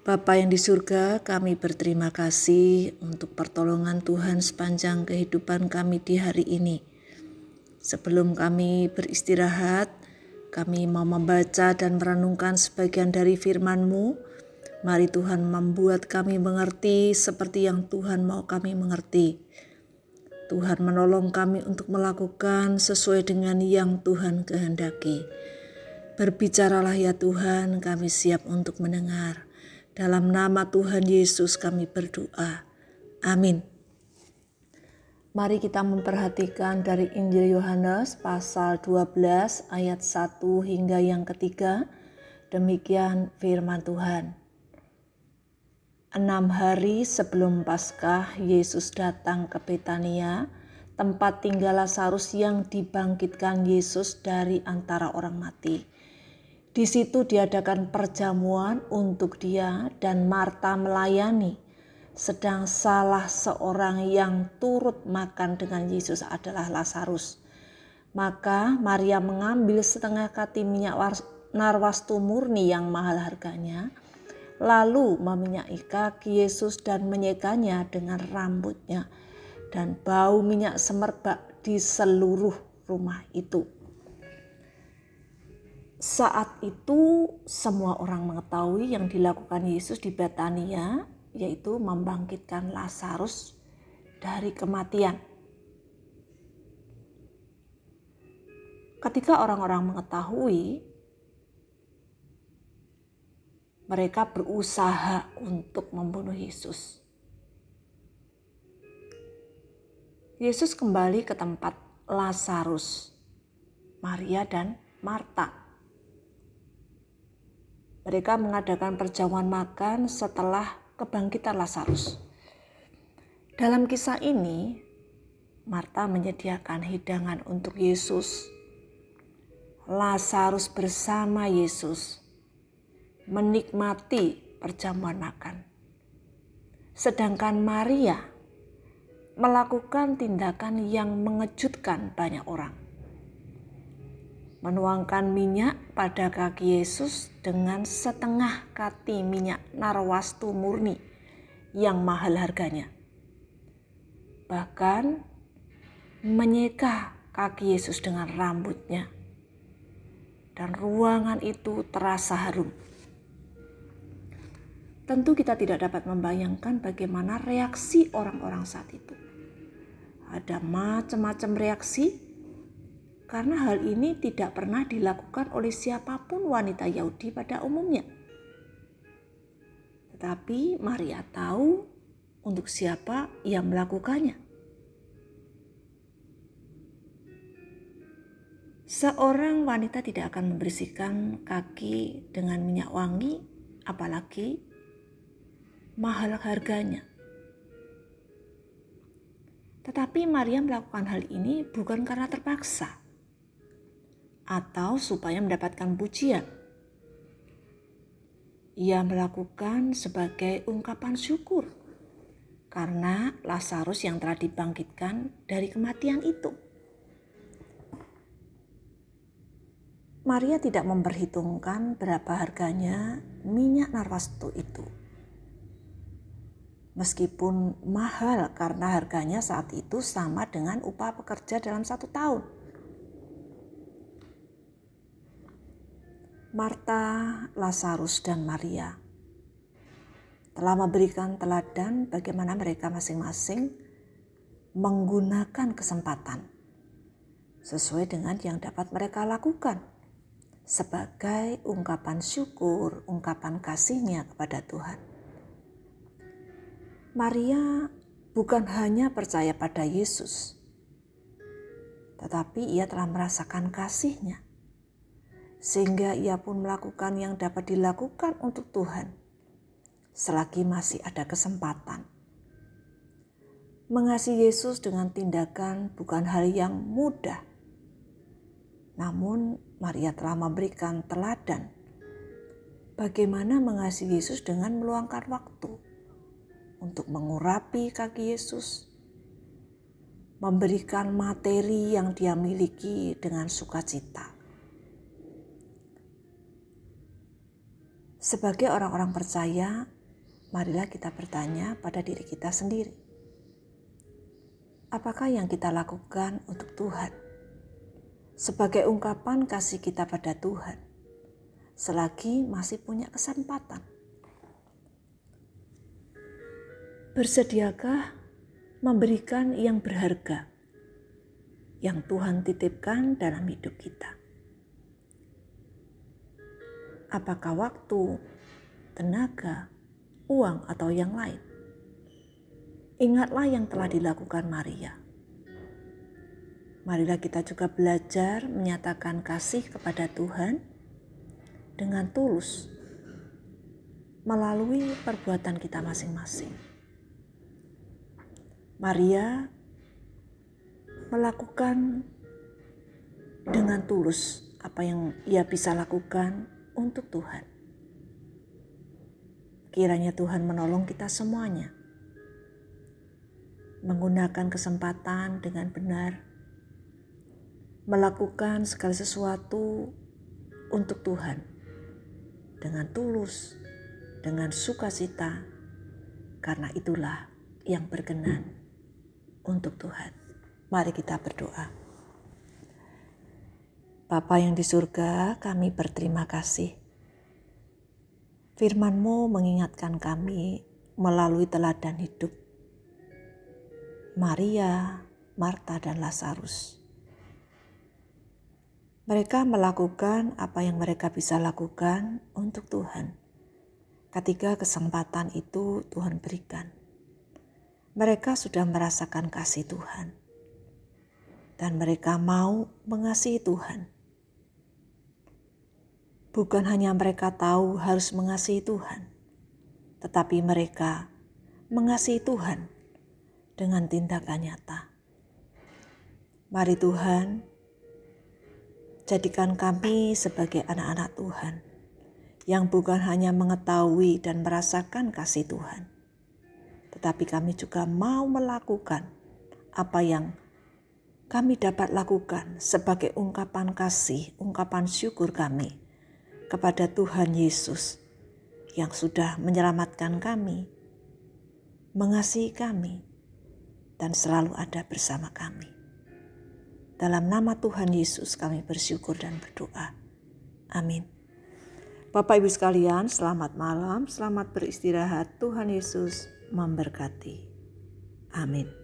Bapa yang di surga, kami berterima kasih untuk pertolongan Tuhan sepanjang kehidupan kami di hari ini. Sebelum kami beristirahat, kami mau membaca dan merenungkan sebagian dari firman-Mu. Mari Tuhan membuat kami mengerti seperti yang Tuhan mau kami mengerti. Tuhan menolong kami untuk melakukan sesuai dengan yang Tuhan kehendaki. Berbicaralah ya Tuhan, kami siap untuk mendengar. Dalam nama Tuhan Yesus kami berdoa. Amin. Mari kita memperhatikan dari Injil Yohanes pasal 12 ayat 1 hingga yang ketiga. Demikian firman Tuhan. Enam hari sebelum Paskah, Yesus datang ke Betania, tempat tinggal Lazarus yang dibangkitkan Yesus dari antara orang mati. Di situ diadakan perjamuan untuk dia dan Marta melayani. Sedang salah seorang yang turut makan dengan Yesus adalah Lazarus. Maka Maria mengambil setengah kati minyak narwastu murni yang mahal harganya, lalu meminyaki kaki Yesus dan menyekanya dengan rambutnya, dan bau minyak semerbak di seluruh rumah itu. Saat itu semua orang mengetahui yang dilakukan Yesus di Betania yaitu membangkitkan Lazarus dari kematian. Ketika orang-orang mengetahui mereka berusaha untuk membunuh Yesus. Yesus kembali ke tempat Lazarus, Maria dan Marta mereka mengadakan perjamuan makan setelah kebangkitan Lazarus. Dalam kisah ini, Marta menyediakan hidangan untuk Yesus. Lazarus bersama Yesus menikmati perjamuan makan. Sedangkan Maria melakukan tindakan yang mengejutkan banyak orang menuangkan minyak pada kaki Yesus dengan setengah kati minyak narwastu murni yang mahal harganya. Bahkan menyeka kaki Yesus dengan rambutnya. Dan ruangan itu terasa harum. Tentu kita tidak dapat membayangkan bagaimana reaksi orang-orang saat itu. Ada macam-macam reaksi karena hal ini tidak pernah dilakukan oleh siapa pun wanita Yahudi pada umumnya. Tetapi Maria tahu untuk siapa ia melakukannya. Seorang wanita tidak akan membersihkan kaki dengan minyak wangi, apalagi mahal harganya. Tetapi Maria melakukan hal ini bukan karena terpaksa atau supaya mendapatkan pujian. Ia melakukan sebagai ungkapan syukur karena Lazarus yang telah dibangkitkan dari kematian itu. Maria tidak memperhitungkan berapa harganya minyak narwastu itu. Meskipun mahal karena harganya saat itu sama dengan upah pekerja dalam satu tahun. Marta, Lazarus, dan Maria telah memberikan teladan bagaimana mereka masing-masing menggunakan kesempatan sesuai dengan yang dapat mereka lakukan sebagai ungkapan syukur, ungkapan kasihnya kepada Tuhan. Maria bukan hanya percaya pada Yesus, tetapi ia telah merasakan kasihnya sehingga ia pun melakukan yang dapat dilakukan untuk Tuhan selagi masih ada kesempatan. Mengasihi Yesus dengan tindakan bukan hal yang mudah. Namun Maria telah memberikan teladan bagaimana mengasihi Yesus dengan meluangkan waktu untuk mengurapi kaki Yesus, memberikan materi yang dia miliki dengan sukacita Sebagai orang-orang percaya, marilah kita bertanya pada diri kita sendiri. Apakah yang kita lakukan untuk Tuhan? Sebagai ungkapan kasih kita pada Tuhan, selagi masih punya kesempatan. Bersediakah memberikan yang berharga yang Tuhan titipkan dalam hidup kita? Apakah waktu, tenaga, uang, atau yang lain. Ingatlah yang telah dilakukan Maria. Marilah kita juga belajar menyatakan kasih kepada Tuhan dengan tulus melalui perbuatan kita masing-masing. Maria melakukan dengan tulus apa yang ia bisa lakukan untuk Tuhan. Kiranya Tuhan menolong kita semuanya, menggunakan kesempatan dengan benar, melakukan segala sesuatu untuk Tuhan dengan tulus, dengan sukacita, karena itulah yang berkenan untuk Tuhan. Mari kita berdoa. Bapa yang di surga, kami berterima kasih. Firman-Mu mengingatkan kami melalui teladan hidup Maria, Marta, dan Lazarus. Mereka melakukan apa yang mereka bisa lakukan untuk Tuhan. Ketika kesempatan itu Tuhan berikan, mereka sudah merasakan kasih Tuhan, dan mereka mau mengasihi Tuhan Bukan hanya mereka tahu harus mengasihi Tuhan, tetapi mereka mengasihi Tuhan dengan tindakan nyata. Mari Tuhan, jadikan kami sebagai anak-anak Tuhan yang bukan hanya mengetahui dan merasakan kasih Tuhan, tetapi kami juga mau melakukan apa yang kami dapat lakukan sebagai ungkapan kasih, ungkapan syukur kami kepada Tuhan Yesus yang sudah menyelamatkan kami, mengasihi kami, dan selalu ada bersama kami. Dalam nama Tuhan Yesus kami bersyukur dan berdoa. Amin. Bapak Ibu sekalian, selamat malam, selamat beristirahat. Tuhan Yesus memberkati. Amin.